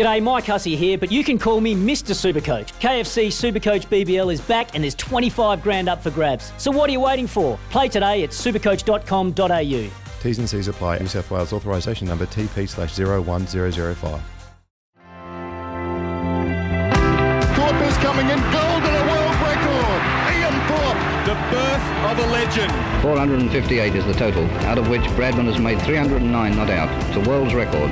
G'day, Mike Hussey here, but you can call me Mr. Supercoach. KFC Supercoach BBL is back and there's 25 grand up for grabs. So what are you waiting for? Play today at supercoach.com.au. T's and C's apply. New South Wales authorisation number TP slash 01005. Thorpe is coming in. Gold and a world record. Ian Thorpe. The birth of a legend. 458 is the total, out of which Bradman has made 309 not out. It's a world's record.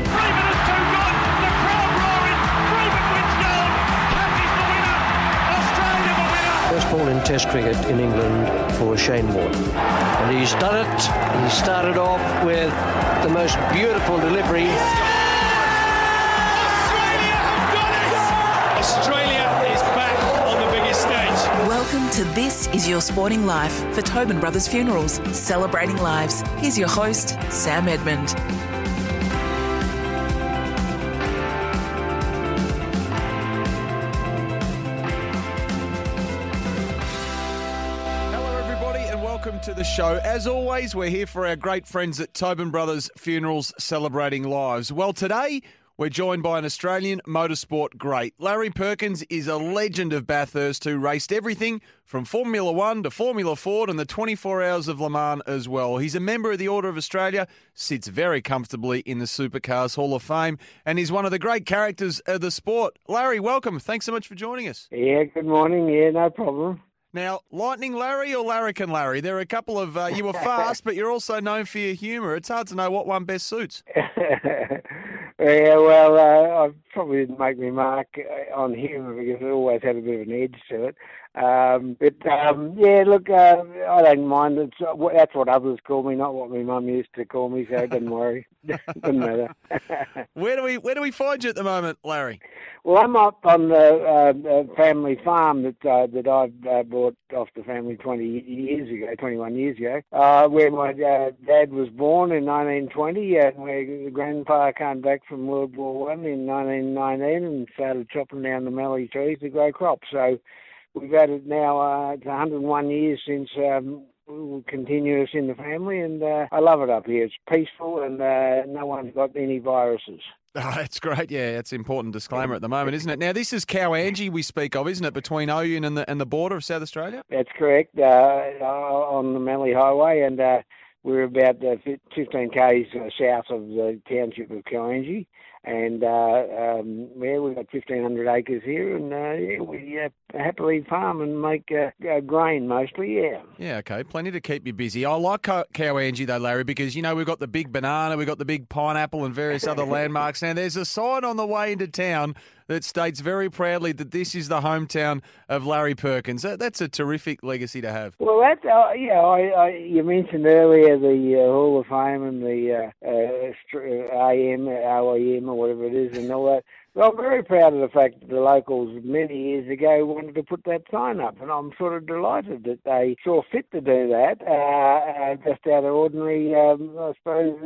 Ball in Test cricket in England for Shane Warne. And he's done it. He started off with the most beautiful delivery. Australia have done it. Australia is back on the biggest stage. Welcome to This Is Your Sporting Life for Tobin Brothers Funerals, celebrating lives. Here's your host, Sam Edmund. The show. As always, we're here for our great friends at Tobin Brothers Funerals Celebrating Lives. Well, today we're joined by an Australian motorsport great. Larry Perkins is a legend of Bathurst who raced everything from Formula One to Formula Ford and the 24 Hours of Le Mans as well. He's a member of the Order of Australia, sits very comfortably in the Supercars Hall of Fame, and he's one of the great characters of the sport. Larry, welcome. Thanks so much for joining us. Yeah, good morning. Yeah, no problem. Now, Lightning Larry or Larrikin Larry? There are a couple of. Uh, you were fast, but you're also known for your humour. It's hard to know what one best suits. yeah, well, uh, I probably didn't make my mark uh, on humour because it always had a bit of an edge to it. Um, but um, yeah, look, uh, I don't mind. It's, uh, that's what others call me, not what my mum used to call me. So don't worry, doesn't matter. Where do we Where do we find you at the moment, Larry? Well, I'm up on the uh, uh, family farm that uh, that I've uh, bought off the family 20 years ago, 21 years ago, uh, where my uh, dad was born in 1920, and where the grandpa came back from World War One in 1919 and started chopping down the mallee trees to grow crops. So we've had it now. Uh, it's 101 years since. Um, continuous in the family, and uh, I love it up here. It's peaceful, and uh, no one's got any viruses. Oh, that's great. Yeah, that's an important disclaimer at the moment, isn't it? Now, this is Cowangie we speak of, isn't it, between Ouyen and the and the border of South Australia? That's correct. Uh, on the Mallee Highway, and we're about uh, 15 k's uh, south of the township of Cowangie. And uh, um, yeah, we've got 1,500 acres here, and uh, yeah, we uh, happily farm and make uh, uh, grain mostly. Yeah. Yeah, okay. Plenty to keep you busy. I like Co- Cowangie, though, Larry, because, you know, we've got the big banana, we've got the big pineapple and various other landmarks. Now, there's a sign on the way into town that states very proudly that this is the hometown of Larry Perkins. That- That's a terrific legacy to have. Well, that uh, yeah, I, I, you mentioned earlier the uh, Hall of Fame and the uh, uh, str- AM, OEM, or whatever it is, and all that. Well, I'm very proud of the fact that the locals many years ago wanted to put that sign up, and I'm sort of delighted that they saw fit to do that. Uh, uh, just out of ordinary, um, I suppose,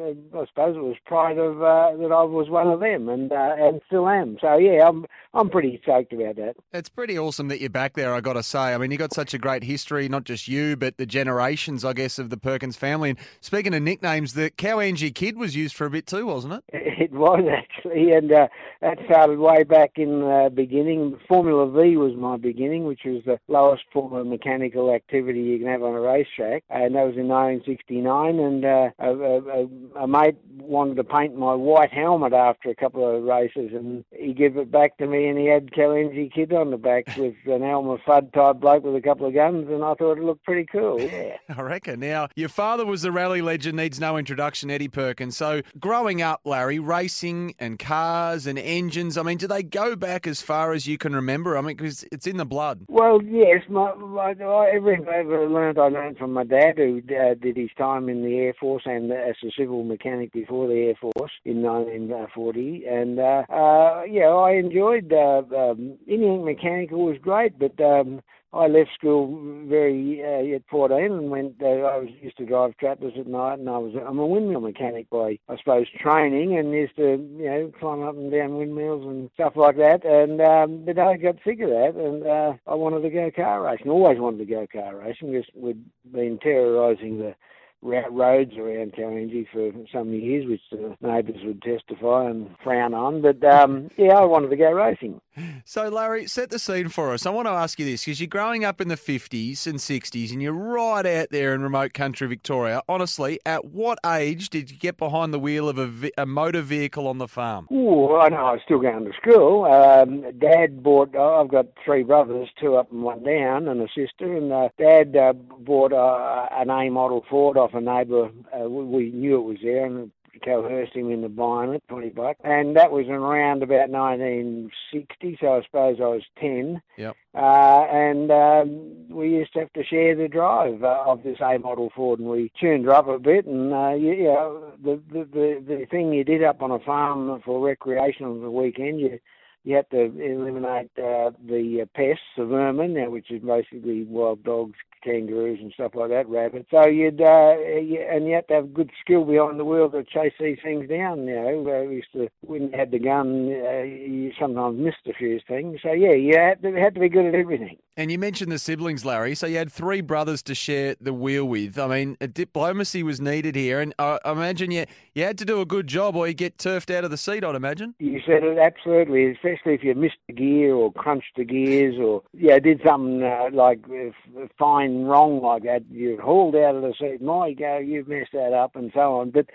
uh, I suppose it was pride of uh, that I was one of them, and uh, and still am. So yeah, I'm I'm pretty stoked about that. It's pretty awesome that you're back there, i got to say. I mean, you've got such a great history, not just you, but the generations, I guess, of the Perkins family. And speaking of nicknames, the Cowangie Kid was used for a bit too, wasn't it? It was actually, and uh, that started way back in the beginning. Formula V was my beginning, which was the lowest form of mechanical activity you can have on a racetrack, and that was in 1969. And uh, a, a, a mate wanted to paint my white helmet after a couple of races, and he gave it back to me, and he had Cowangie Kid on the back with an Elmer Fudd type bloke with a couple of guns, and I thought it looked pretty cool. Yeah. I reckon. Now, your father was the rally legend, needs no introduction, Eddie Perkins. So, growing up, Larry, racing and cars and engines, I mean, do they go back as far as you can remember? I mean, because it's in the blood. Well, yes. My, my, I- everything I ever learned, I learned from my dad, who uh, did his time in the Air Force and as a civil mechanic before the Air Force in 1940. And uh, uh, yeah, I enjoyed uh, um, anything mechanical was great, but um, I left school very uh, at 14 and went. Uh, I was used to drive tractors at night, and I was I'm a windmill mechanic by I suppose training, and used to you know climb up and down windmills and stuff like that. And um, but I got sick of that, and uh, I wanted to go car racing. Always wanted to go car racing because we'd been terrorising the roads around Cowangie for some years, which the neighbours would testify and frown on. But um, yeah, I wanted to go racing. So, Larry, set the scene for us. I want to ask you this because you're growing up in the 50s and 60s and you're right out there in remote country Victoria. Honestly, at what age did you get behind the wheel of a, a motor vehicle on the farm? Oh, I know I was still going to school. Um, Dad bought, oh, I've got three brothers, two up and one down, and a sister. And uh, Dad uh, bought uh, an A model Ford off a neighbour. Uh, we knew it was there and coerced him into buying it, 20 bucks. And that was around about 1960, so I suppose I was 10. Yep. Uh, and um, we used to have to share the drive uh, of this A model Ford, and we tuned her up a bit. And uh, you, you know, the, the the the thing you did up on a farm for recreation on the weekend, you you had to eliminate uh, the uh, pests, the vermin, uh, which is basically wild dogs, kangaroos, and stuff like that, rabbits. So you'd uh, you, and you had to have good skill behind the wheel to chase these things down. You know, uh, we used to when you had the gun, uh, you sometimes missed a few things. So yeah, you had to, had to be good at everything. And you mentioned the siblings, Larry. So you had three brothers to share the wheel with. I mean, diplomacy was needed here, and I imagine you you had to do a good job, or you get turfed out of the seat. I'd imagine. You said it absolutely, especially if you missed a gear or crunched the gears, or yeah, did something uh, like uh, fine wrong like that. You're hauled out of the seat. My go, you've messed that up, and so on. But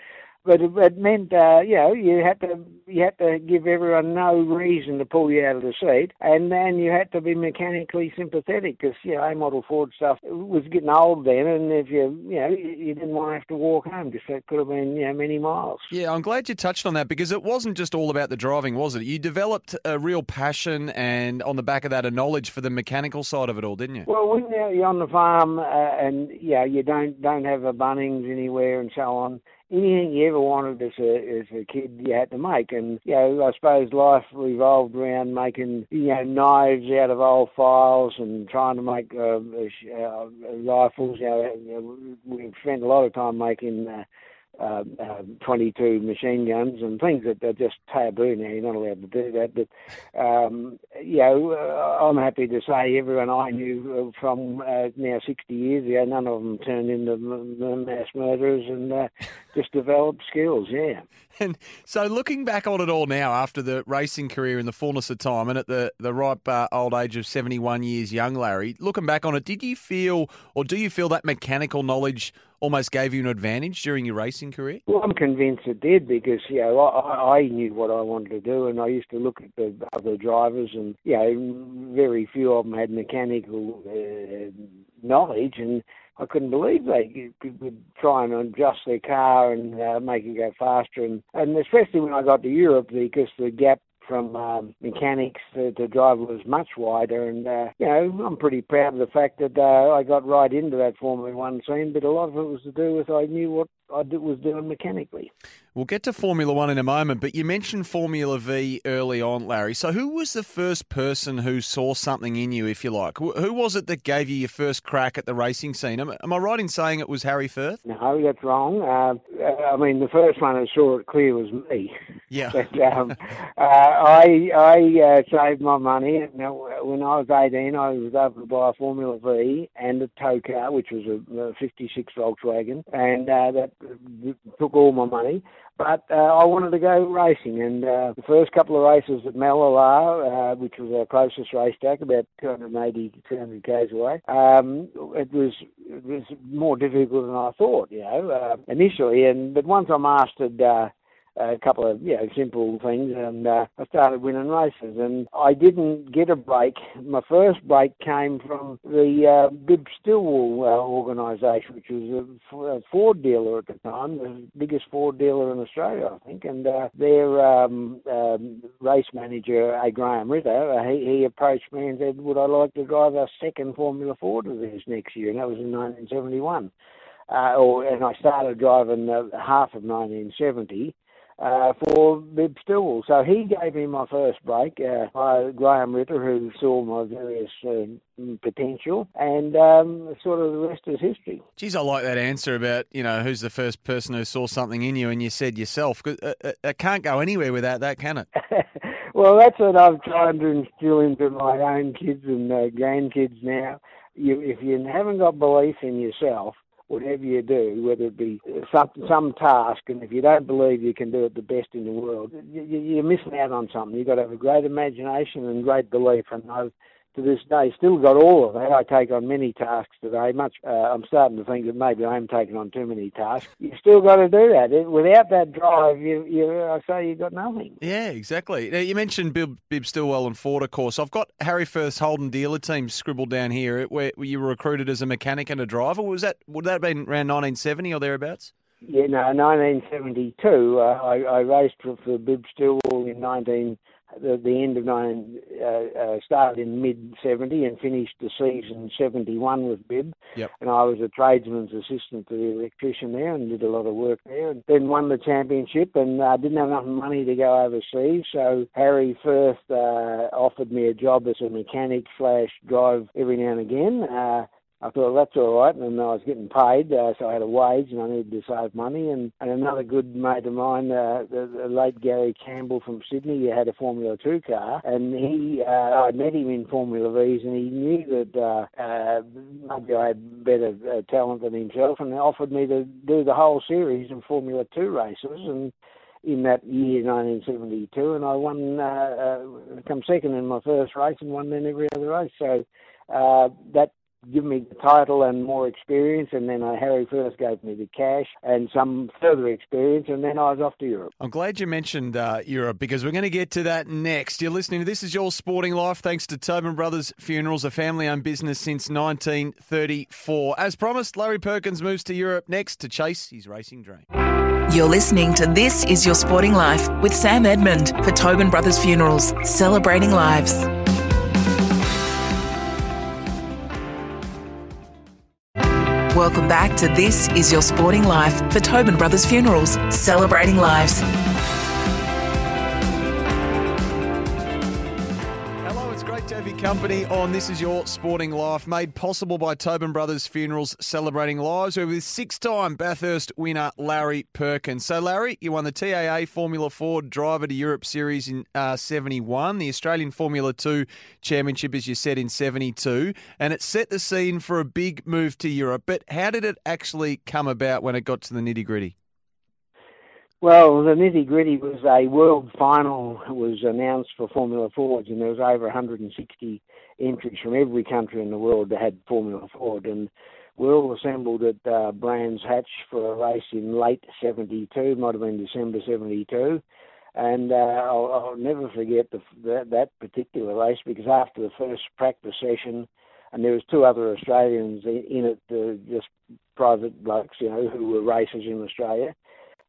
but it, meant uh, you know you had to you had to give everyone no reason to pull you out of the seat, and then you had to be mechanically sympathetic because you know A model Ford stuff was getting old then, and if you you know you didn't want to have to walk home because that could have been you know many miles. Yeah, I'm glad you touched on that because it wasn't just all about the driving, was it? You developed a real passion and on the back of that a knowledge for the mechanical side of it all, didn't you? Well, when you're on the farm uh, and yeah, you don't don't have a Bunnings anywhere and so on anything you ever wanted as a as a kid you had to make. And you know I suppose life revolved around making you know knives out of old files and trying to make uh, uh, rifles. You know we spent a lot of time making uh, uh, uh, 22 machine guns and things that are just taboo now. You're not allowed to do that. But, um, you know, uh, I'm happy to say everyone I knew from uh, now 60 years ago, none of them turned into mass murderers and uh, just developed skills, yeah. And so looking back on it all now after the racing career in the fullness of time and at the, the ripe uh, old age of 71 years young, Larry, looking back on it, did you feel or do you feel that mechanical knowledge almost gave you an advantage during your racing career? Well, I'm convinced it did because you know I, I knew what I wanted to do, and I used to look at the other drivers, and you know very few of them had mechanical uh, knowledge, and I couldn't believe they could try and adjust their car and uh, make it go faster, and and especially when I got to Europe because the gap from um, mechanics to, to driver was much wider. And, uh, you know, I'm pretty proud of the fact that uh, I got right into that Formula One scene, but a lot of it was to do with I knew what I was doing mechanically. We'll get to Formula One in a moment, but you mentioned Formula V early on, Larry. So, who was the first person who saw something in you, if you like? Who was it that gave you your first crack at the racing scene? Am, am I right in saying it was Harry Firth? No, that's wrong. Uh, I mean, the first one who saw it clear was me. Yeah. but um, uh, I I uh, saved my money. And when I was 18, I was able to buy a Formula V and a tow car, which was a, a 56 Volkswagen, and uh, that took all my money. But uh, I wanted to go racing, and uh, the first couple of races at Mallala, uh, which was our closest racetrack, about 280, 200 k's away, um, it was it was more difficult than I thought, you know, uh, initially. And but once I mastered uh, a couple of you know simple things, and uh, I started winning races. And I didn't get a break. My first break came from the uh, Bib Stillwell uh, organisation, which was a, Ford dealer at the time, the biggest Ford dealer in Australia, I think. And uh, their um, um, race manager, A. Graham Ritter, uh, he, he approached me and said, "Would I like to drive a second Formula Ford of this next year?" And that was in 1971. Uh, or, and I started driving uh, half of 1970 uh, for Bib Stillwell. So he gave me my first break, uh, Graham Ritter, who saw my various uh, potential, and um, sort of the rest is history. Geez, I like that answer about, you know, who's the first person who saw something in you, and you said yourself. It, uh, uh, it can't go anywhere without that, can it? well, that's what I've tried to instill into my own kids and uh, grandkids now. You, if you haven't got belief in yourself, whatever you do, whether it be some some task, and if you don't believe you can do it the best in the world, you, you're missing out on something. You've got to have a great imagination and great belief, and I've to this day still got all of that. I take on many tasks today. Much uh, I'm starting to think that maybe I am taking on too many tasks. You still got to do that. Without that drive, you, you I say you got nothing. Yeah, exactly. Now, you mentioned Bib, Bib Stillwell and Ford, of course. I've got Harry Firth's Holden dealer team scribbled down here, where you were recruited as a mechanic and a driver. Was that would that have been around 1970 or thereabouts? Yeah, no, 1972. Uh, I, I raced for, for Bib Stillwell in 19 the, the end of nine uh, uh, started in mid seventy and finished the season seventy one with Bib. Yep. And I was a tradesman's assistant to the electrician there and did a lot of work there. And then won the championship and uh, didn't have enough money to go overseas. So Harry Firth uh, offered me a job as a mechanic slash drive every now and again. I thought well, that's all right, and I was getting paid, uh, so I had a wage, and I needed to save money. And, and another good mate of mine, uh, the, the late Gary Campbell from Sydney, he had a Formula Two car, and he, uh, I met him in Formula V's, and he knew that uh, uh, maybe I had better uh, talent than himself, and offered me to do the whole series of Formula Two races, and in that year 1972, and I won, uh, uh, come second in my first race, and won then every other race. So uh, that give me the title and more experience, and then uh, Harry Firth gave me the cash and some further experience, and then I was off to Europe. I'm glad you mentioned uh, Europe because we're going to get to that next. You're listening to This Is Your Sporting Life, thanks to Tobin Brothers Funerals, a family-owned business since 1934. As promised, Larry Perkins moves to Europe next to chase his racing dream. You're listening to This Is Your Sporting Life with Sam Edmund for Tobin Brothers Funerals, celebrating lives. Welcome back to This Is Your Sporting Life for Tobin Brothers Funerals, celebrating lives. Company on This Is Your Sporting Life, made possible by Tobin Brothers Funerals, celebrating lives. We're with six-time Bathurst winner Larry Perkins. So, Larry, you won the TAA Formula Ford Driver to Europe Series in uh, 71, the Australian Formula 2 Championship, as you said, in 72, and it set the scene for a big move to Europe. But how did it actually come about when it got to the nitty-gritty? Well, the nitty gritty was a world final was announced for Formula Fords, and there was over 160 entries from every country in the world that had Formula Ford, and we all assembled at uh, Brands Hatch for a race in late '72, might have been December '72, and uh, I'll, I'll never forget the, that, that particular race because after the first practice session, and there was two other Australians in it, uh, just private blokes, you know, who were racers in Australia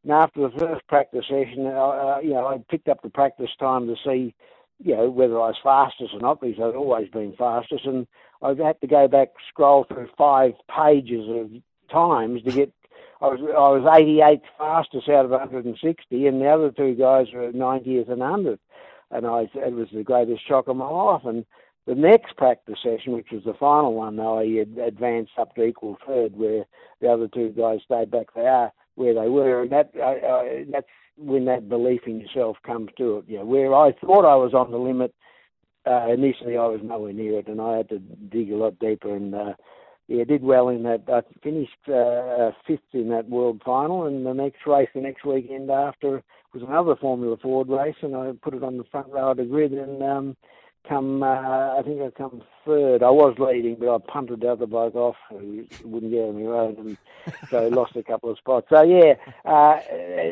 and after the first practice session, uh, you know, I picked up the practice time to see, you know, whether I was fastest or not, because I'd always been fastest. And I had to go back, scroll through five pages of times to get. I was I was 88th fastest out of 160, and the other two guys were 90th and 100th. And I it was the greatest shock of my life. And the next practice session, which was the final one, though, I advanced up to equal third, where the other two guys stayed back. They are where they were, and that uh, that's when that belief in yourself comes to it. You know, where I thought I was on the limit, uh, initially I was nowhere near it, and I had to dig a lot deeper. And uh, yeah, did well in that. I finished uh, uh, fifth in that world final, and the next race, the next weekend after, was another Formula Ford race, and I put it on the front row of the grid, and um, come, uh, I think I come third. I was leading, but I punted the other bloke off who wouldn't get on the road, and so lost a couple of spots. So yeah, uh,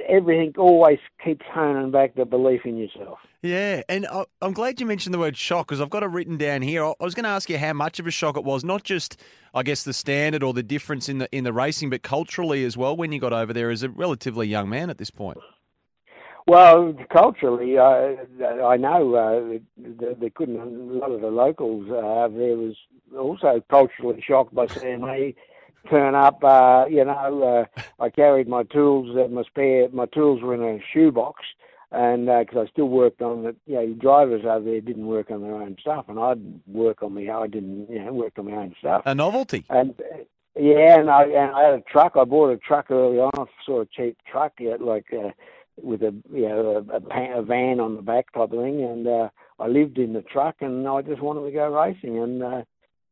everything always keeps honing back the belief in yourself. Yeah, and I'm glad you mentioned the word shock because I've got it written down here. I was going to ask you how much of a shock it was, not just I guess the standard or the difference in the in the racing, but culturally as well. When you got over there as a relatively young man at this point. Well, culturally, uh, I know uh, they couldn't. A lot of the locals uh, there was also culturally shocked by seeing me turn up. Uh, you know, uh, I carried my tools, uh, my spare, my tools were in a shoebox, and because uh, I still worked on it, you know, drivers over there didn't work on their own stuff, and I'd work on me. I didn't, you know, work on my own stuff. A novelty. And yeah, and I and I had a truck. I bought a truck early on. I saw a cheap truck, yeah, like. Uh, with a you know a, a, a van on the back type of thing, and uh, I lived in the truck, and I just wanted to go racing, and uh,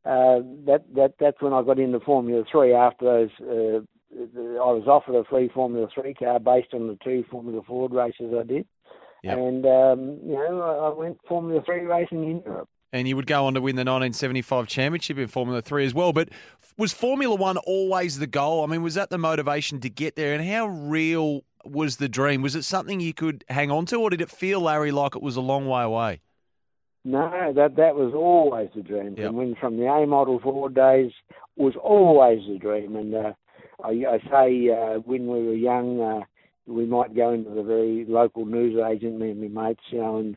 uh, that that that's when I got into Formula Three. After those, uh, I was offered a free Formula Three car based on the two Formula Ford races I did, Yep. and um, you know I, I went Formula Three racing in Europe. And you would go on to win the 1975 championship in Formula 3 as well. But was Formula 1 always the goal? I mean, was that the motivation to get there? And how real was the dream? Was it something you could hang on to, or did it feel, Larry, like it was a long way away? No, that that was always the dream. Yep. And when from the A model Ford days was always the dream. And uh, I, I say uh, when we were young, uh, we might go into the very local news agent, me and my mates, you know, and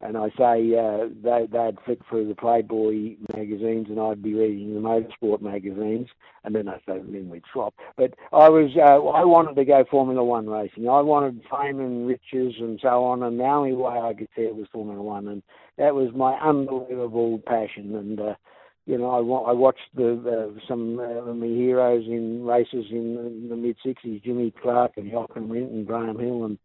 and I say uh, they they'd flick through the Playboy magazines, and I'd be reading the motorsport magazines, and then I say then we'd swap. But I was uh, I wanted to go Formula One racing. I wanted fame and riches and so on, and the only way I could see it was Formula One, and that was my unbelievable passion. And uh, you know, I, I watched the some uh, of my heroes in races in the mid '60s, Jimmy Clark and Jochen Rindt and Graham Hill, and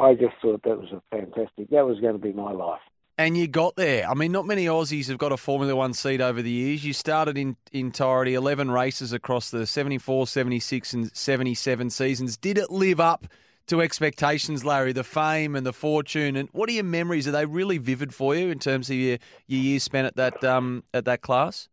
I just thought that was a fantastic. That was going to be my life. And you got there. I mean, not many Aussies have got a Formula One seat over the years. You started in entirety 11 races across the 74, 76, and 77 seasons. Did it live up to expectations, Larry? The fame and the fortune, and what are your memories? Are they really vivid for you in terms of your, your years spent at that um, at that class?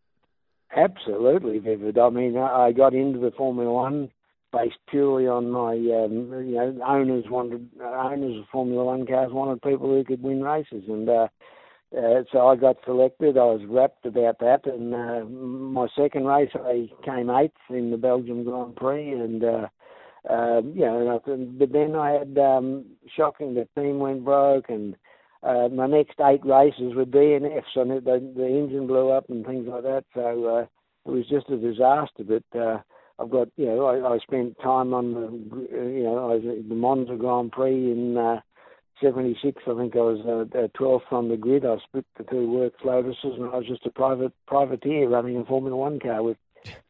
Absolutely vivid. I mean, I I got into the Formula One based purely on my, um, you know, owners wanted owners of Formula One cars wanted people who could win races, and uh, uh, so I got selected. I was rapt about that, and uh, my second race I came eighth in the Belgium Grand Prix, and uh, uh, you know, but then I had um, shocking. The team went broke, and uh, my next eight races were DNFs, and the, the engine blew up and things like that. So uh, it was just a disaster. But uh, I've got, you know, I, I spent time on the, you know, I was at the Monza Grand Prix in uh, '76. I think I was uh, uh, 12th on the grid. I split the two works Lotuses, and I was just a private privateer running a Formula One car with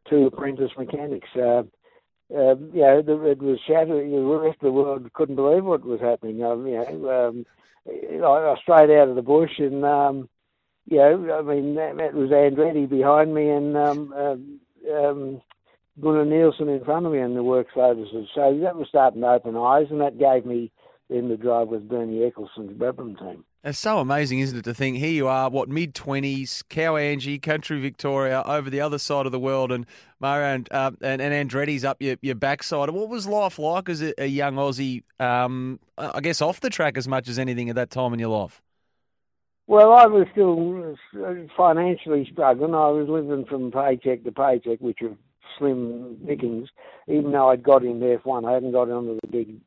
two apprentice mechanics. Uh, uh, you know, it was shattered. The rest of the world couldn't believe what was happening. Um, you know, um, I, I was straight out of the bush, and um, you know, I mean, that, that was Andretti behind me, and um, um, um, Gunnar Nilsson in front of me in the works Lotuses. So that was starting to open eyes, and that gave me then the drive with Bernie Ecclestone's Brabham team. It's so amazing, isn't it, to think here you are, what, mid 20s, Cowangie, country Victoria, over the other side of the world, and Mario and, uh, and, and Andretti's up your, your backside. What was life like as a, a young Aussie, um, I guess off the track as much as anything at that time in your life? Well, I was still financially struggling. I was living from paycheck to paycheck, which slim pickings. Even though I'd got in there F1, I hadn't got onto the big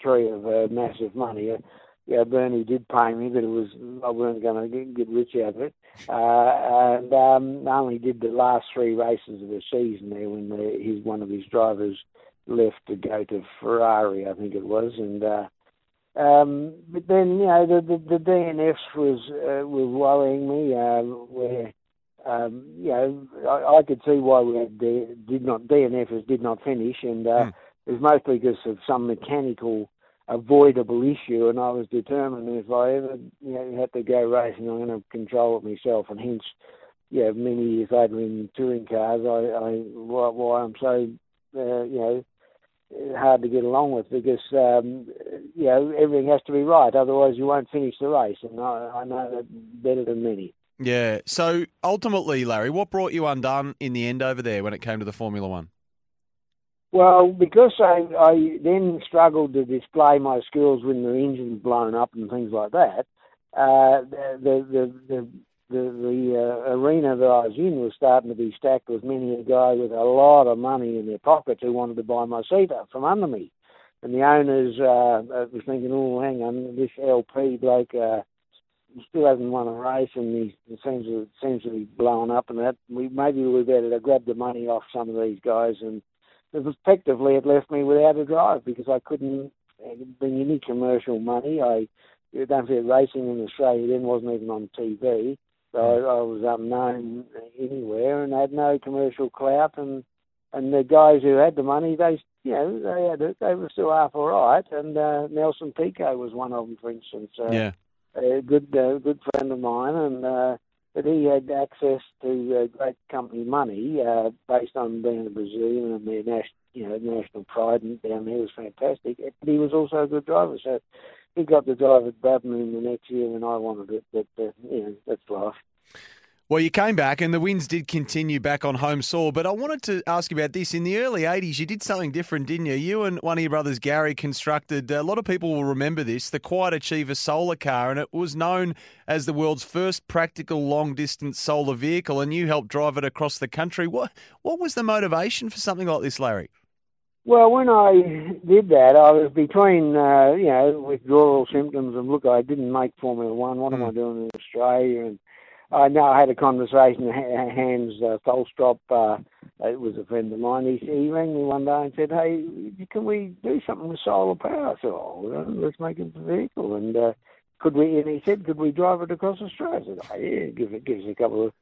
tree of uh, massive money. Uh, yeah, Bernie did pay me, but it was I weren't going to get rich out of it. Uh, and um, I only did the last three races of the season there when the, his one of his drivers left to go to Ferrari, I think it was, and. Uh, um, but then, you know, the the, the DNFs was uh, was worrying me. Uh, where, um, you know, I, I could see why we had D, did not DNFs did not finish, and uh, Mm. it was mostly because of some mechanical avoidable issue. And I was determined if I ever, you know, had to go racing, I'm going to control it myself. And hence, yeah, many years later in touring cars, I, I why, why I'm so, uh, you know hard to get along with because um, you know everything has to be right, otherwise you won't finish the race, and I, I know that better than many. Yeah. So ultimately, Larry, what brought you undone in the end over there when it came to the Formula One? Well, because I, I then struggled to display my skills when the engine's blown up and things like that, uh, the the the the, the uh, arena that I was in was starting to be stacked with many a guy with a lot of money in their pockets who wanted to buy my seat up from under me. And the owners uh, uh, was thinking, oh, hang on, this LP bloke uh, still hasn't won a race and he seems to, seems to be blowing up and that. We, maybe we better to grab the money off some of these guys. And effectively it left me without a drive because I couldn't bring any commercial money. I don't forget racing in Australia then wasn't even on TV. So I, I was unknown anywhere and had no commercial clout. And and the guys who had the money, they you know they had it. They were still half all right. And uh, Nelson Piquet was one of them, for instance. Uh, yeah. A good uh, good friend of mine, and uh, but he had access to uh, great company money uh, based on being a Brazilian and their national, you know, national pride down there was fantastic. But he was also a good driver, so he got the drive at Brabham the next year when I wanted it. But uh, you know, that's life. Well, you came back and the wins did continue back on home soil. But I wanted to ask you about this. In the early 80s, you did something different, didn't you? You and one of your brothers, Gary, constructed, a lot of people will remember this, the Quiet Achiever solar car. And it was known as the world's first practical long distance solar vehicle. And you helped drive it across the country. What, what was the motivation for something like this, Larry? Well, when I did that, I was between, uh, you know, withdrawal symptoms and look, I didn't make Formula One. What mm. am I doing in Australia? And I know I had a conversation. Hans uh, Tholstrup, uh, it was a friend of mine. He, he rang me one day and said, "Hey, can we do something with solar power?" I said, "Oh, let's make it a vehicle." And uh, could we? And he said, "Could we drive it across Australia?" I said, "Oh, yeah, give it gives a couple of."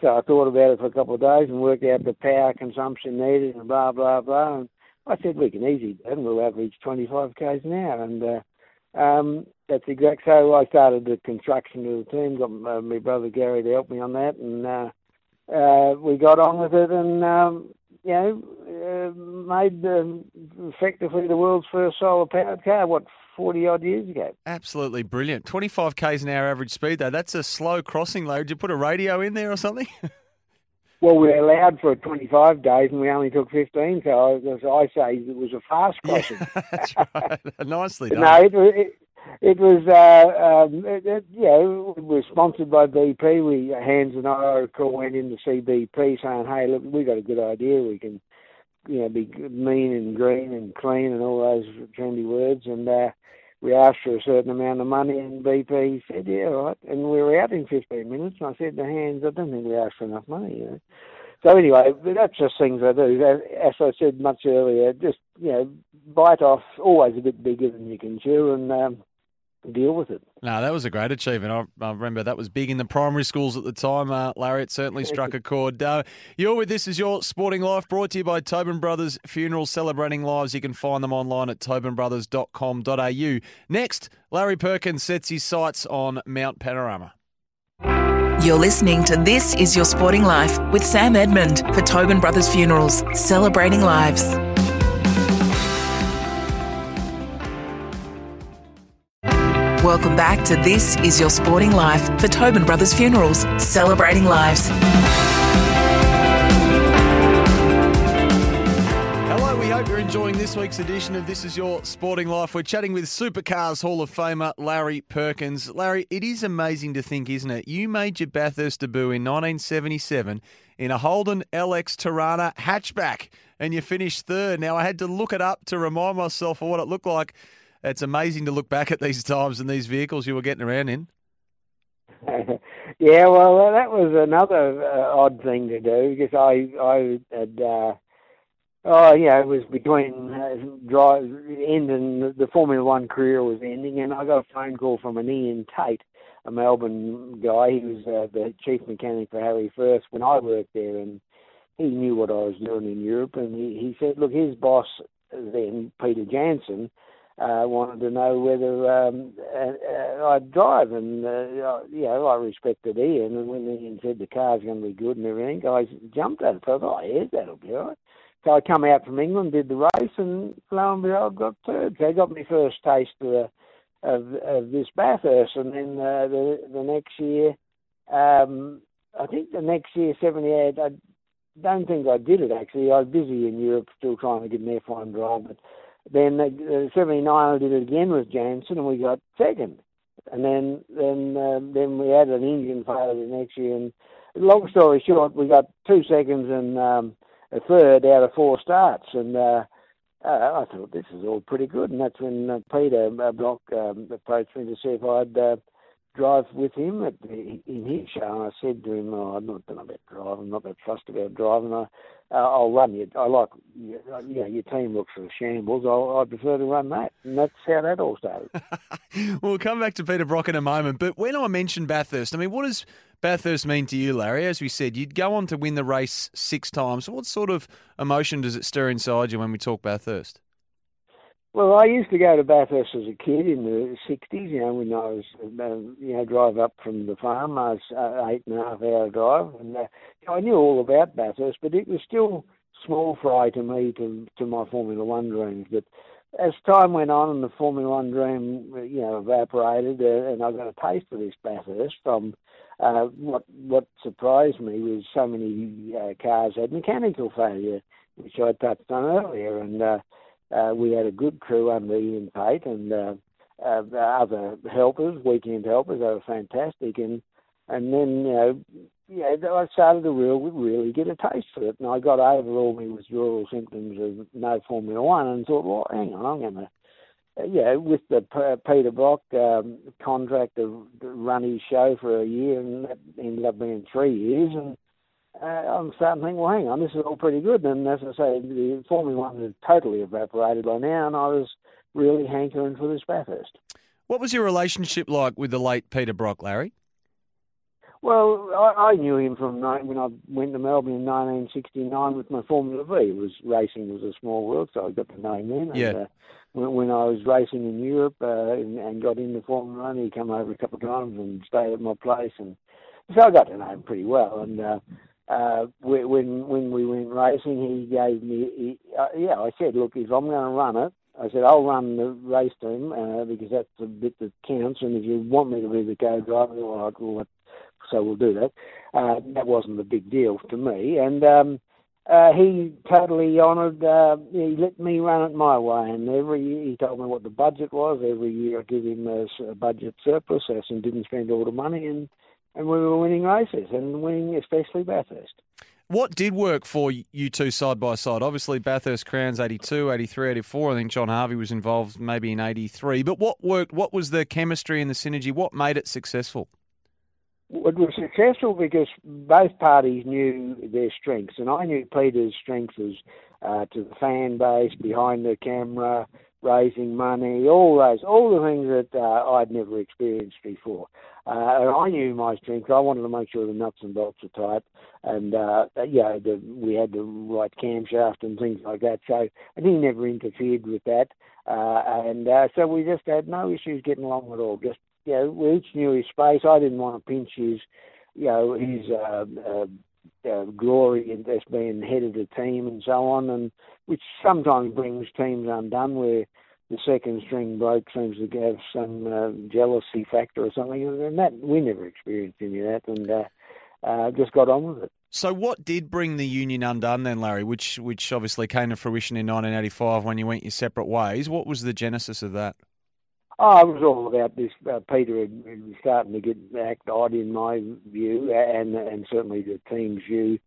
So I thought about it for a couple of days and worked out the power consumption needed and blah blah blah. And I said, "We can easily do it. We'll average 25 k's an hour." And uh, um, that's exact. So I started the construction of the team. Got uh, my brother Gary to help me on that, and uh, uh, we got on with it, and um, you know, uh, made effectively the world's first solar powered car. What forty odd years ago. Absolutely brilliant. Twenty five k's an hour average speed though. That's a slow crossing. Though, did you put a radio in there or something? Well, we are allowed for 25 days, and we only took 15. So, as I say, it was a fast crossing. Yeah, that's right. Nicely done. no, it, it, it was, uh, um, it, it, you know, we were sponsored by BP. We, Hans and I, recall, went in to see BP saying, hey, look, we got a good idea. We can, you know, be mean and green and clean and all those trendy words. And uh, we asked for a certain amount of money, and BP said, yeah, right." And we were out in 15 minutes. And I said to Hans, I don't think we asked for enough money, you know. So anyway, that's just things I do. As I said much earlier, just you know, bite off always a bit bigger than you can chew, and um, deal with it. No, that was a great achievement. I, I, remember that was big in the primary schools at the time. Uh, Larry, it certainly struck a chord. Uh, you're with This Is Your Sporting Life, brought to you by Tobin Brothers Funerals, celebrating lives. You can find them online at tobinbrothers.com.au. Next, Larry Perkins sets his sights on Mount Panorama. You're listening to This Is Your Sporting Life with Sam Edmund for Tobin Brothers Funerals, celebrating lives. Welcome back to This Is Your Sporting Life for Tobin Brothers Funerals, celebrating lives. Hello, we hope you're enjoying this week's edition of This Is Your Sporting Life. We're chatting with Supercars Hall of Famer Larry Perkins. Larry, it is amazing to think, isn't it? You made your Bathurst debut in 1977 in a Holden LX Torana hatchback and you finished third. Now, I had to look it up to remind myself of what it looked like it's amazing to look back at these times and these vehicles you were getting around in. yeah, well, that was another uh, odd thing to do because I I had uh, oh yeah it was between uh, drive ending the Formula One career was ending, and I got a phone call from an Ian Tate, a Melbourne guy. He was uh, the chief mechanic for Harry Firth when I worked there, and he knew what I was doing in Europe, and he he said, look, his boss then Peter Janson uh, wanted to know whether um, uh, I'd drive, and uh, you know I respected Ian, and when Ian said the car's going to be good and everything, I jumped at it. I thought, oh yeah, that'll be all right. So I come out from England, did the race, and lo and behold, got third. So I got my first taste of the, of, of this Bathurst, and then uh, the the next year, um, I think the next year, '78, I don't think I did it actually. I was busy in Europe, still trying to get an F1 drive, but then uh, 79 I did it again with Janson and we got second. And then then uh, then we had an engine failure the next year. And long story short, we got two seconds and um, a third out of four starts. And uh, uh, I thought this is all pretty good. And that's when uh, Peter uh, Brock um, approached me to see if I'd uh, drive with him the, in his show. And I said to him, oh, I'm not done about driving. I'm not that fussed about driving. I, uh, I'll run you. I like, you know, your team looks a shambles. I'll, I prefer to run that. And that's how that all started. we'll come back to Peter Brock in a moment. But when I mentioned Bathurst, I mean, what does Bathurst mean to you, Larry? As we said, you'd go on to win the race six times. What sort of emotion does it stir inside you when we talk Bathurst? Well, I used to go to Bathurst as a kid in the '60s. You know, when I was, uh, you know, drive up from the farm. I was uh, eight and a half hour drive, and uh, I knew all about Bathurst, but it was still small fry to me to to my Formula One dreams. But as time went on and the Formula One dream, you know, evaporated, uh, and I got a taste of this Bathurst from uh, what what surprised me was so many uh, cars had mechanical failure, which I touched on earlier, and uh, uh, we had a good crew under Ian Tate and uh, uh, other helpers, weekend helpers. They were fantastic, and and then you know, yeah, I started to really really get a taste for it, and I got over all my withdrawal symptoms of no Formula One, and thought, well, hang on, I'm going to. Uh, yeah, with the Peter Brock um, contract to run his show for a year, and that ended up being three years, and uh, I'm starting to think, well, hang on, this is all pretty good. And as I say, the Formula One had totally evaporated by now, and I was really hankering for this Bathurst. What was your relationship like with the late Peter Brock, Larry? Well, I, I knew him from when I went to Melbourne in 1969 with my Formula V. It was racing was a small world, so I got to know him then. Yeah. And, uh, when, when I was racing in Europe uh, and, and got into Formula One, he came over a couple of times and stayed at my place, and so I got to know him pretty well. And uh, uh, when when we went racing, he gave me, he, uh, yeah, I said, look, if I'm going to run it, I said I'll run the race team uh, because that's the bit that counts, and if you want me to be the co-driver, all right, well, so we'll do that. Uh, that wasn't a big deal to me, and um, uh, he totally honoured. Uh, he let me run it my way, and every year he told me what the budget was. Every year I give him a, a budget surplus, and didn't spend all the money, and and we were winning races and winning especially Bathurst. What did work for you two side by side? Obviously, Bathurst Crowns 82, 83, 84. I think John Harvey was involved maybe in 83. But what worked? What was the chemistry and the synergy? What made it successful? It was successful because both parties knew their strengths, and I knew Peter's strengths was uh, to the fan base, behind the camera, raising money, all those, all the things that uh, I'd never experienced before. Uh, and I knew my strength. I wanted to make sure the nuts and bolts were tight, and uh, you know, the, we had the right camshaft and things like that. So, and he never interfered with that, uh, and uh, so we just had no issues getting along at all. Just you know, we each knew his space. I didn't want to pinch his, you know, his. Uh, uh, uh, glory as being head of the team and so on, and which sometimes brings teams undone where the second string bloke seems to have some uh, jealousy factor or something, and that we never experienced any of that, and uh, uh, just got on with it. So, what did bring the union undone then, Larry? Which, which obviously came to fruition in 1985 when you went your separate ways. What was the genesis of that? Oh, it was all about this. Uh, Peter was starting to get act odd in my view, and and certainly the team's view,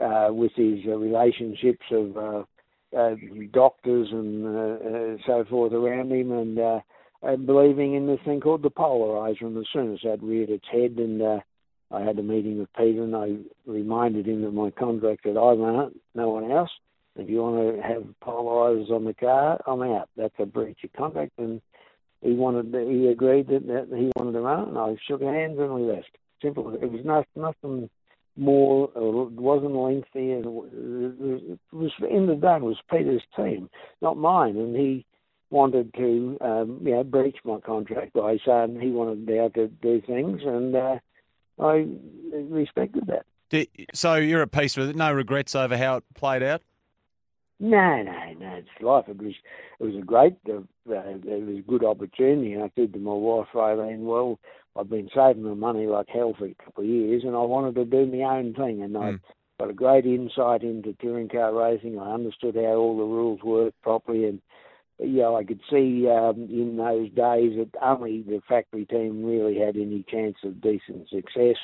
uh, with his uh, relationships of uh, uh, doctors and uh, uh, so forth around him, and, uh, and believing in this thing called the polarizer. And as soon as that reared its head, and uh, I had a meeting with Peter, and I reminded him of my contract that I run it, no one else. If you want to have polarizers on the car, I'm out. That's a breach of contract, and he wanted. He agreed that, that he wanted to run and I shook hands and we left. Simple. It was not, nothing more, it wasn't lengthy, and it was in the day was Peter's team, not mine, and he wanted to, um, you know, breach my contract by saying he wanted to be able to do things, and uh, I respected that. So you're at peace with it. No regrets over how it played out. No, no, no. It's life. It was, it was a great, uh, uh, it was a good opportunity. And I said to my wife, Eileen, well, I've been saving my money like hell for a couple of years, and I wanted to do my own thing. And mm. I got a great insight into touring car racing. I understood how all the rules worked properly, and you know, I could see um, in those days that only the factory team really had any chance of decent success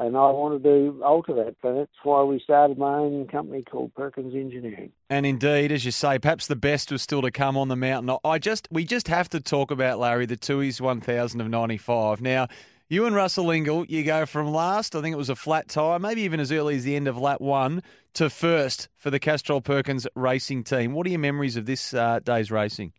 and I wanted to alter that. So that's why we started my own company called Perkins Engineering. And indeed, as you say, perhaps the best was still to come on the mountain. I just we just have to talk about Larry the Tooheys 1000 of 95. Now, you and Russell Ingall, you go from last, I think it was a flat tyre, maybe even as early as the end of lap one, to first for the Castrol Perkins racing team. What are your memories of this uh, day's racing?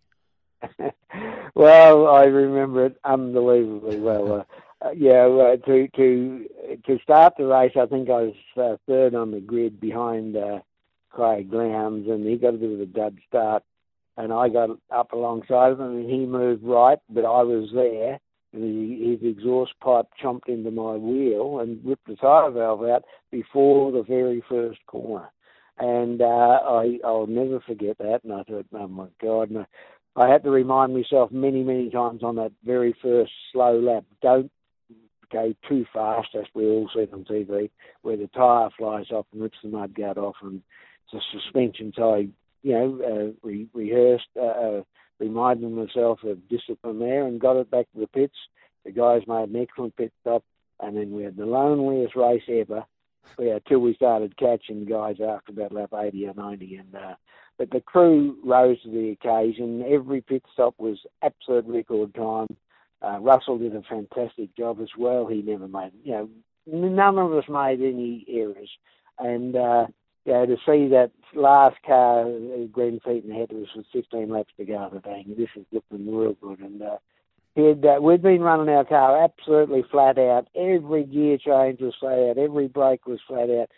well, I remember it unbelievably well. Uh, uh, yeah, uh, to to to start the race, I think I was uh, third on the grid behind uh, Craig Lowndes, and he got a bit of a dud start. and I got up alongside of him, and he moved right, but I was there, and he, his exhaust pipe chomped into my wheel and ripped the tyre valve out before the very first corner. And uh, I, I'll never forget that. And I thought, oh my God. And I, I had to remind myself many, many times on that very first slow lap, don't go too fast, as we all see on TV, where the tyre flies off and rips the mud mudguard off and the suspension. tie, you know, uh, re- rehearsed, uh, uh, reminded myself of discipline there and got it back to the pits. The guys made an excellent pit stop, and then we had the loneliest race ever yeah, till we started catching guys after about lap 80 or 90. And uh, but the crew rose to the occasion. Every pit stop was absolute record time. Uh, Russell did a fantastic job as well. He never made, you know, none of us made any errors. And uh, you know, to see that last car, uh, Glenn Seton had was with 15 laps to go, bang, this is looking real good. And uh, He'd, uh, we'd been running our car absolutely flat out. Every gear change was flat out. Every brake was flat out.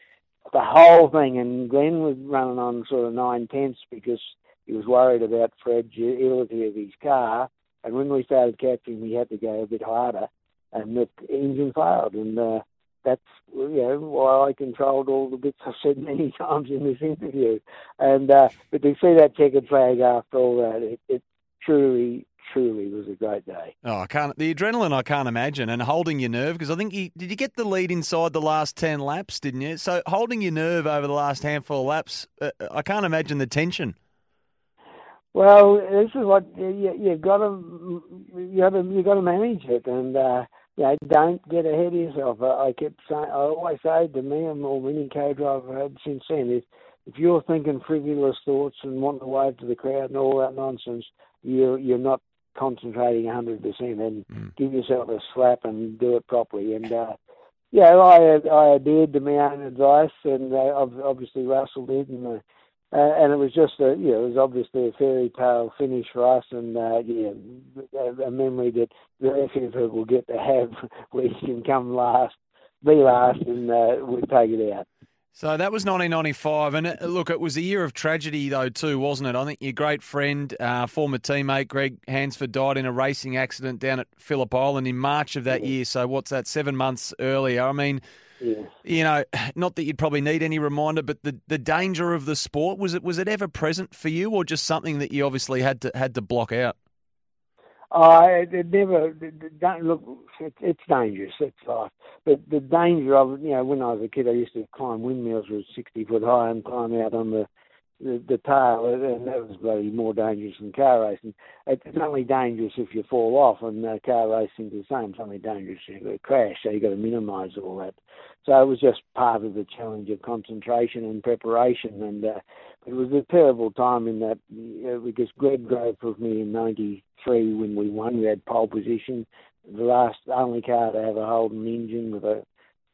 The whole thing. And Glenn was running on sort of nine tenths because he was worried about fragility of his car. And when we started catching, we had to go a bit harder. And the engine failed. And uh, that's you know why I controlled all the bits I've said many times in this interview. And uh, but to see that checkered flag after all that, it, it truly truly was a great day. Oh, I can't. The adrenaline, I can't imagine, and holding your nerve because I think you did. You get the lead inside the last ten laps, didn't you? So holding your nerve over the last handful of laps, uh, I can't imagine the tension. Well, this is what you, you've got to you got to you got to manage it, and uh, know, don't get ahead of yourself. I, I kept saying, I always say to me and all many co-drivers had since then is, if you're thinking frivolous thoughts and wanting to wave to the crowd and all that nonsense, you you're not concentrating 100% and mm. give yourself a slap and do it properly. And, uh, yeah, I, I adhered to my own advice, and uh, obviously Russell did, and uh, uh, and it was just a, you know, it was obviously a fairy tale finish for us, and uh, yeah, a, a memory that very few people get to have, where you can come last, be last, and uh, we take it out. So that was 1995, and it, look, it was a year of tragedy though too, wasn't it? I think your great friend, uh, former teammate Greg Hansford died in a racing accident down at Phillip Island in March of that yeah. year. So what's that? Seven months earlier. I mean, yeah. you know, not that you'd probably need any reminder, but the, the danger of the sport was it was it ever present for you, or just something that you obviously had to had to block out? Uh, I it never don't look. It, it's dangerous. It's life. But the danger of you know, when I was a kid, I used to climb windmills with sixty foot high and climb out on the the, tail, and that was bloody more dangerous than car racing. It's only dangerous if you fall off, and uh, car racing the same. It's only dangerous if you crash, so you've got to minimise all that. So it was just part of the challenge of concentration and preparation, and uh, it was a terrible time in that uh, because Greg drove with me in '93 when we won. We had pole position, the last only car to have a Holden engine with a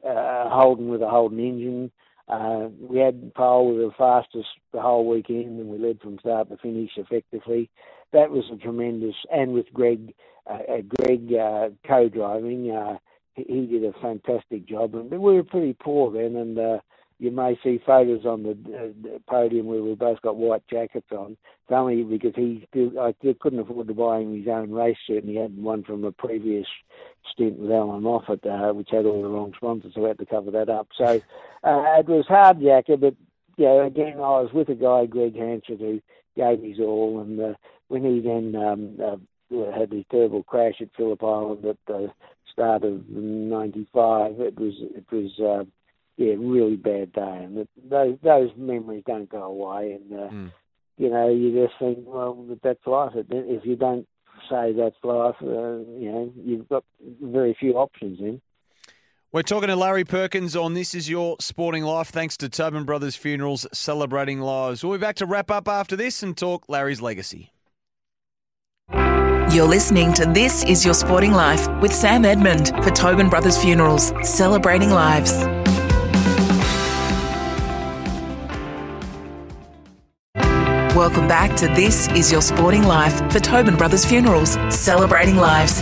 uh, Holden with a Holden engine. Uh, we had pole, we were fastest the whole weekend, and we led from start to finish effectively. That was a tremendous, and with Greg, uh, uh Greg uh, co-driving, uh, he, he did a fantastic job. And we were pretty poor then, and uh, you may see photos on the, uh, podium where we've both got white jackets on. It's only because he still, I still couldn't afford to buy him his own race shirt, and he had one from a previous stint with Allan Moffat, uh, which had all the wrong sponsors, so we had to cover that up. So uh, it was hard jacket, but yeah, again, I was with a guy, Greg Hansford, who gave his all, and uh, when he then um, uh, had his terrible crash at Phillip Island at the start of '95, it was it was. Yeah, really bad day, and those those memories don't go away. And uh, mm. you know, you just think, well, that's life. If you don't say that's life, uh, you know, you've got very few options then. We're talking to Larry Perkins on This Is Your Sporting Life, thanks to Tobin Brothers Funerals, celebrating lives. We'll be back to wrap up after this and talk Larry's legacy. You're listening to This Is Your Sporting Life with Sam Edmund for Tobin Brothers Funerals, celebrating lives. Welcome back to This Is Your Sporting Life for Tobin Brothers Funerals, celebrating lives.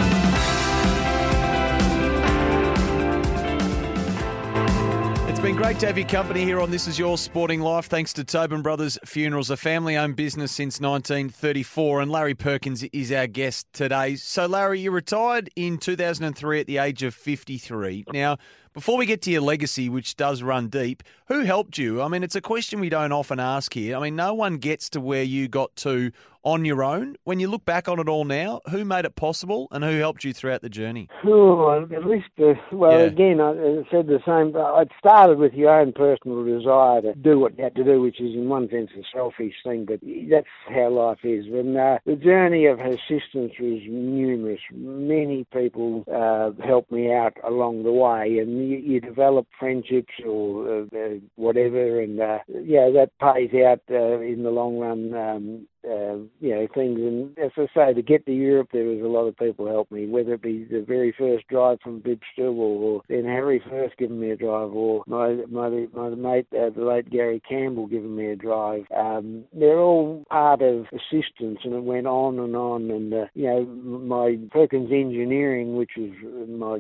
It's been great to have your company here on This Is Your Sporting Life. Thanks to Tobin Brothers Funerals, a family owned business since 1934. And Larry Perkins is our guest today. So, Larry, you retired in 2003 at the age of 53. Now, before we get to your legacy, which does run deep, who helped you? I mean, it's a question we don't often ask here. I mean, no one gets to where you got to on your own. When you look back on it all now, who made it possible and who helped you throughout the journey? Oh, at least, uh, well, Yeah. again, I, I said the same. It started with your own personal desire to do what you had to do, which is in one sense a selfish thing, but that's how life is. And uh, the journey of assistance was numerous. Many people uh, helped me out along the way, and you, you develop friendships or uh, uh, whatever, and uh, yeah, that pays out uh, in the long run. Um, uh, you know, things. And as I say, to get to Europe, there was a lot of people helped me, whether it be the very first drive from Bibstable or then Harry Firth giving me a drive or my my, my mate, uh, the late Gary Campbell, giving me a drive. Um, they're all part of assistance, and it went on and on. And, uh, you know, my Perkins Engineering, which was my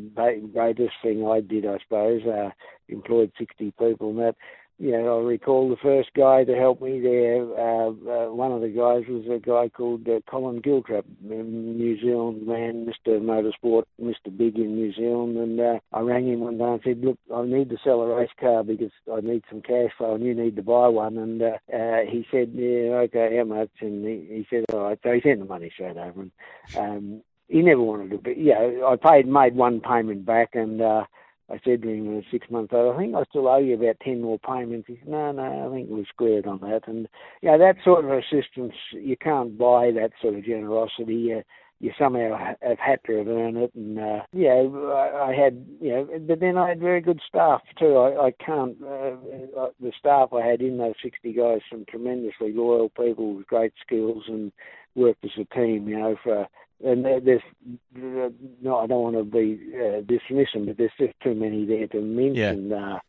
greatest thing I did, I suppose, uh, employed 60 people, and that you know, I recall the first guy to help me there. Uh, uh, one of the guys was a guy called uh, Colin Giltrap, New Zealand man, Mr. Motorsport, Mr. Big in New Zealand. And uh, I rang him one day and said, "Look, I need to sell a race car because I need some cash flow, and you need to buy one." And uh, uh, he said, "Yeah, okay, how much?" And he, he said, "All right." So he sent the money straight over, and um, he never wanted to be. Yeah, I paid, made one payment back, and. I said to him six months later, I think I still owe you about 10 more payments. He said, no, no, I think we're squared on that. And, you know, that sort of assistance, you can't buy that sort of generosity. You, you somehow have had to have earned it. And, uh, yeah, I, I had, you know, but then I had very good staff too. I, I can't, uh, uh, the staff I had in those 60 guys, some tremendously loyal people with great skills and worked as a team, you know, for and there- there's no, I don't want to be uh, dismissing, but there's just too many there to mention. Uh,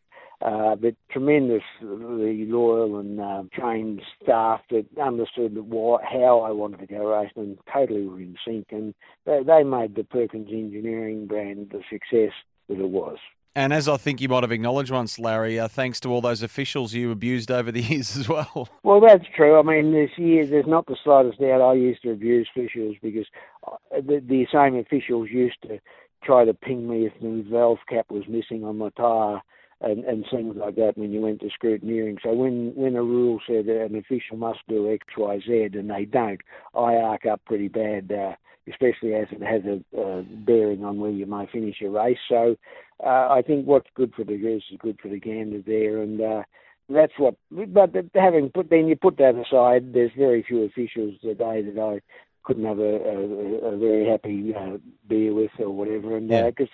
uh, but tremendously loyal and uh, trained staff that understood what, how I wanted to go racing and totally were in sync. And they, they made the Perkins Engineering brand the success that it was. And as I think you might have acknowledged once, Larry, uh, thanks to all those officials you abused over the years as well. Well, that's true. I mean, this year there's not the slightest doubt I used to abuse officials because uh, the, the same officials used to try to ping me if the valve cap was missing on my tyre and, and things like that when you went to scrutineering. So when, when a rule said that an official must do X, Y, Z and they don't, I arc up pretty bad, uh, especially as it has a uh, bearing on where you may finish your race. So uh, I think what's good for the goose is good for the gander there, and uh, that's what. But having put then you put that aside, there's very few officials today that I couldn't have a, a, a very happy uh, beer with or whatever, and Yeah. because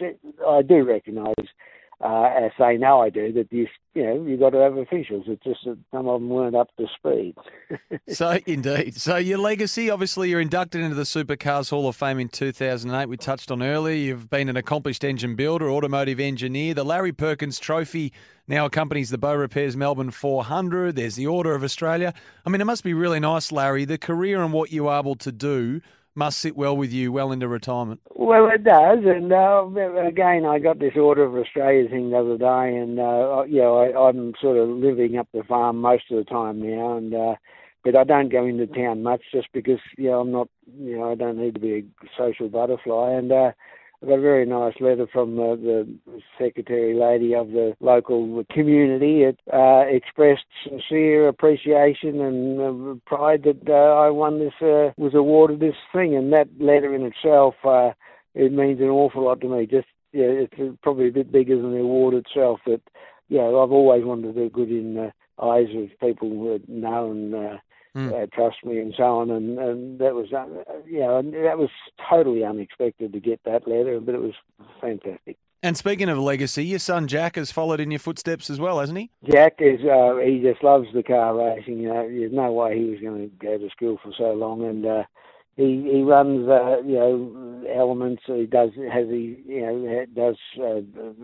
I do recognise. Uh, as they know I do that you you know you got to have officials. It's just that some of them weren't up to speed. so, indeed. So, your legacy obviously, you're inducted into the Supercars Hall of Fame in 2008. We touched on earlier. You've been an accomplished engine builder, automotive engineer. The Larry Perkins Trophy now accompanies the Beaurepaires Melbourne 400. There's the Order of Australia. I mean, it must be really nice, Larry. The career and what you're able to do must sit well with you well into retirement. Well, it does, and uh, again, I got this Order of Australia thing the other day, and uh, you know, I, I'm sort of living up the farm most of the time now, and uh, but I don't go into town much just because you know I'm not, you know, I don't need to be a social butterfly, and uh, I got a very nice letter from uh, the secretary lady of the local community. It uh, expressed sincere appreciation and uh, pride that uh, I won this, uh, was awarded this thing, and that letter in itself, uh, it means an awful lot to me. Just yeah, it's probably a bit bigger than the award itself. That yeah, I've always wanted to do good in the eyes of people who know and. Mm. uh, trust me and so on. And, and that was uh, you know and that was totally unexpected to get that letter but it was fantastic. And speaking of legacy, your son Jack has followed in your footsteps as well, hasn't he? Jack is uh, he just loves the car racing you know. There's no way he was going to go to school for so long. And uh he he runs uh, you know elements. He does has he you know does uh,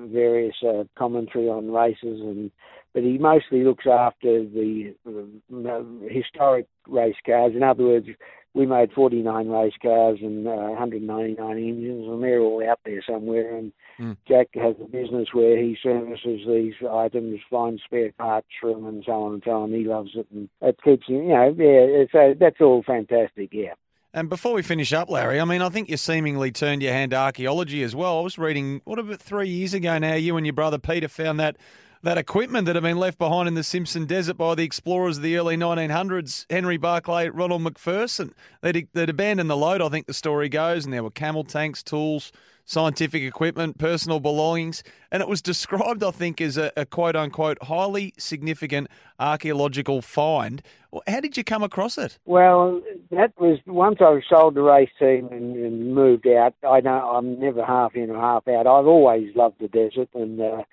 various uh, commentary on races and but he mostly looks after the uh, historic race cars. In other words, we made 49 race cars and uh, 199 engines, and they're all out there somewhere. And Mm. Jack has a business where he services these items, finds spare parts for them, and so on and so on. He loves it, and it keeps him, you know, yeah. So that's all fantastic, yeah. And before we finish up, Larry, I mean, I think you seemingly turned your hand to archaeology as well. I was reading, what about three years ago now, you and your brother Peter found that that equipment that had been left behind in the Simpson Desert by the explorers of the early 1900s, Henry Barclay, Ronald McPherson. They'd, they'd abandoned the load, I think the story goes, and there were camel tanks, tools, scientific equipment, personal belongings, and it was described, I think, as a, a quote unquote highly significant archaeological find. How did you come across it? Well, that was once I sold the race team and, and moved out. I don't. I'm never half in or half out. I've always loved the desert, and uh,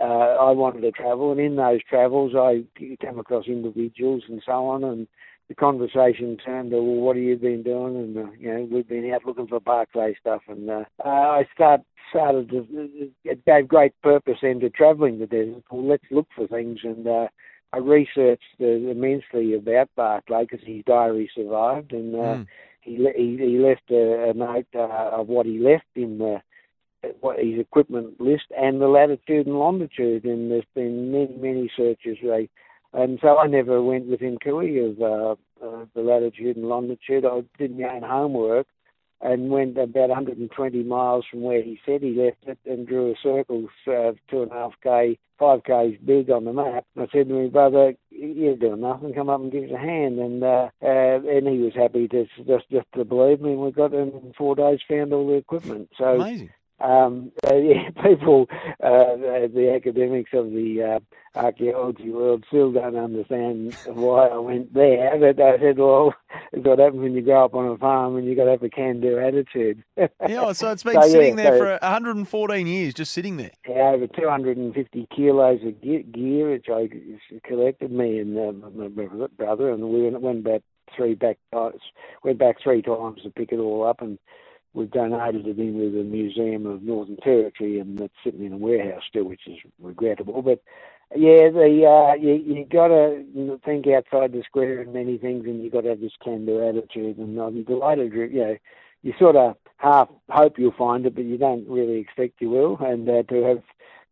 uh, I wanted to travel. And in those travels, I came across individuals and so on, and the conversation turned to, well, what have you been doing? And uh, you know, we've been out looking for Barclay stuff, and uh, uh, I start started to. It gave great purpose then to travelling the desert. Well, let's look for things and. Uh, I researched uh, immensely about Barclay because his diary survived, and uh, Mm. he, le- he he left a, a note uh, of what he left in the what his equipment list and the latitude and longitude. And there's been many many searches. They, and so I never went within cooey of uh, uh, the latitude and longitude. I did my own homework and went about 120 miles from where he said he left it and drew a circle uh, two and a half k, five k's big on the map. And I said to my brother, "You're doing nothing. Come up and give us a hand." And uh, uh, and he was happy to just just to believe me. And we got in four days, found all the equipment. So Amazing. Um, uh, yeah, people, uh, the academics of the uh, archaeology world still don't understand why I went there. But I said, well, it's what happens when you grow up on a farm and you've got to have a can-do attitude. Yeah, so it's been So, yeah, sitting there so- for 114 years, just sitting there. Yeah, over 250 kilos of ge- gear, which I collected, me and uh, my brother, and we went, went back three back times, went back three times to pick it all up, and we've donated it into the Museum of Northern Territory, and it's sitting in a warehouse still, which is regrettable. But yeah, the uh, you you got to think outside the square in many things, and you got to have this can-do attitude. And I'm delighted, you know, you sort of half hope you'll find it, but you don't really expect you will. And uh, to have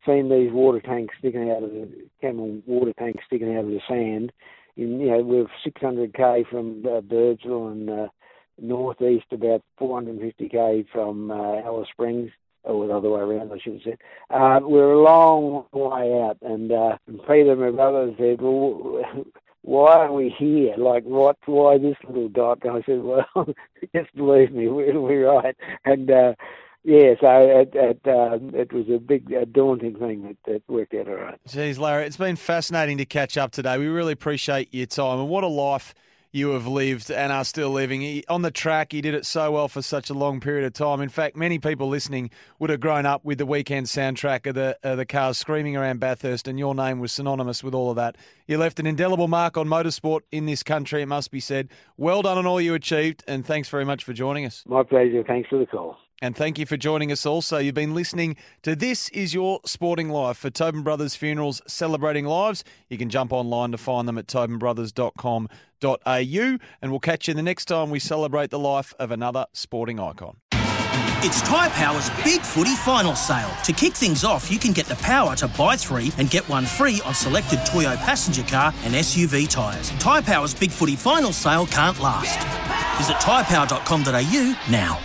seen these water tanks sticking out of the camel water tanks sticking out of the sand, in you know we're 600k from uh, Birdsville and uh, northeast about 450k from uh, Alice Springs. Or the other way around, I should have said. Uh, we're a long way out, and, uh, and Peter, my brother, said, "Well, why are we here? Like, what? Why this little dot?" And I said, "Well, just believe me, we're, we're right." And uh, yeah, so it it, uh, it was a big, a daunting thing that, that worked out all right. Geez, Larry, it's been fascinating to catch up today. We really appreciate your time and what a life you have lived and are still living. He- On the track, you did it so well for such a long period of time. In fact, many people listening would have grown up with the weekend soundtrack of the, of the cars screaming around Bathurst, and your name was synonymous with all of that. You left an indelible mark on motorsport in this country, it must be said. Well done on all you achieved, and thanks very much for joining us. My pleasure. Thanks for the call. And thank you for joining us also. You've been listening to This Is Your Sporting Life for Tobin Brothers Funerals Celebrating Lives. You can jump online to find them at tobinbrothers.com.au. And we'll catch you the next time we celebrate the life of another sporting icon. It's Tyre Power's Big Footy Final Sale. To kick things off, you can get the power to buy three and get one free on selected Toyo passenger car and SUV tyres. Tyre Power's Big Footy Final Sale can't last. Visit tyrepower.com.au now.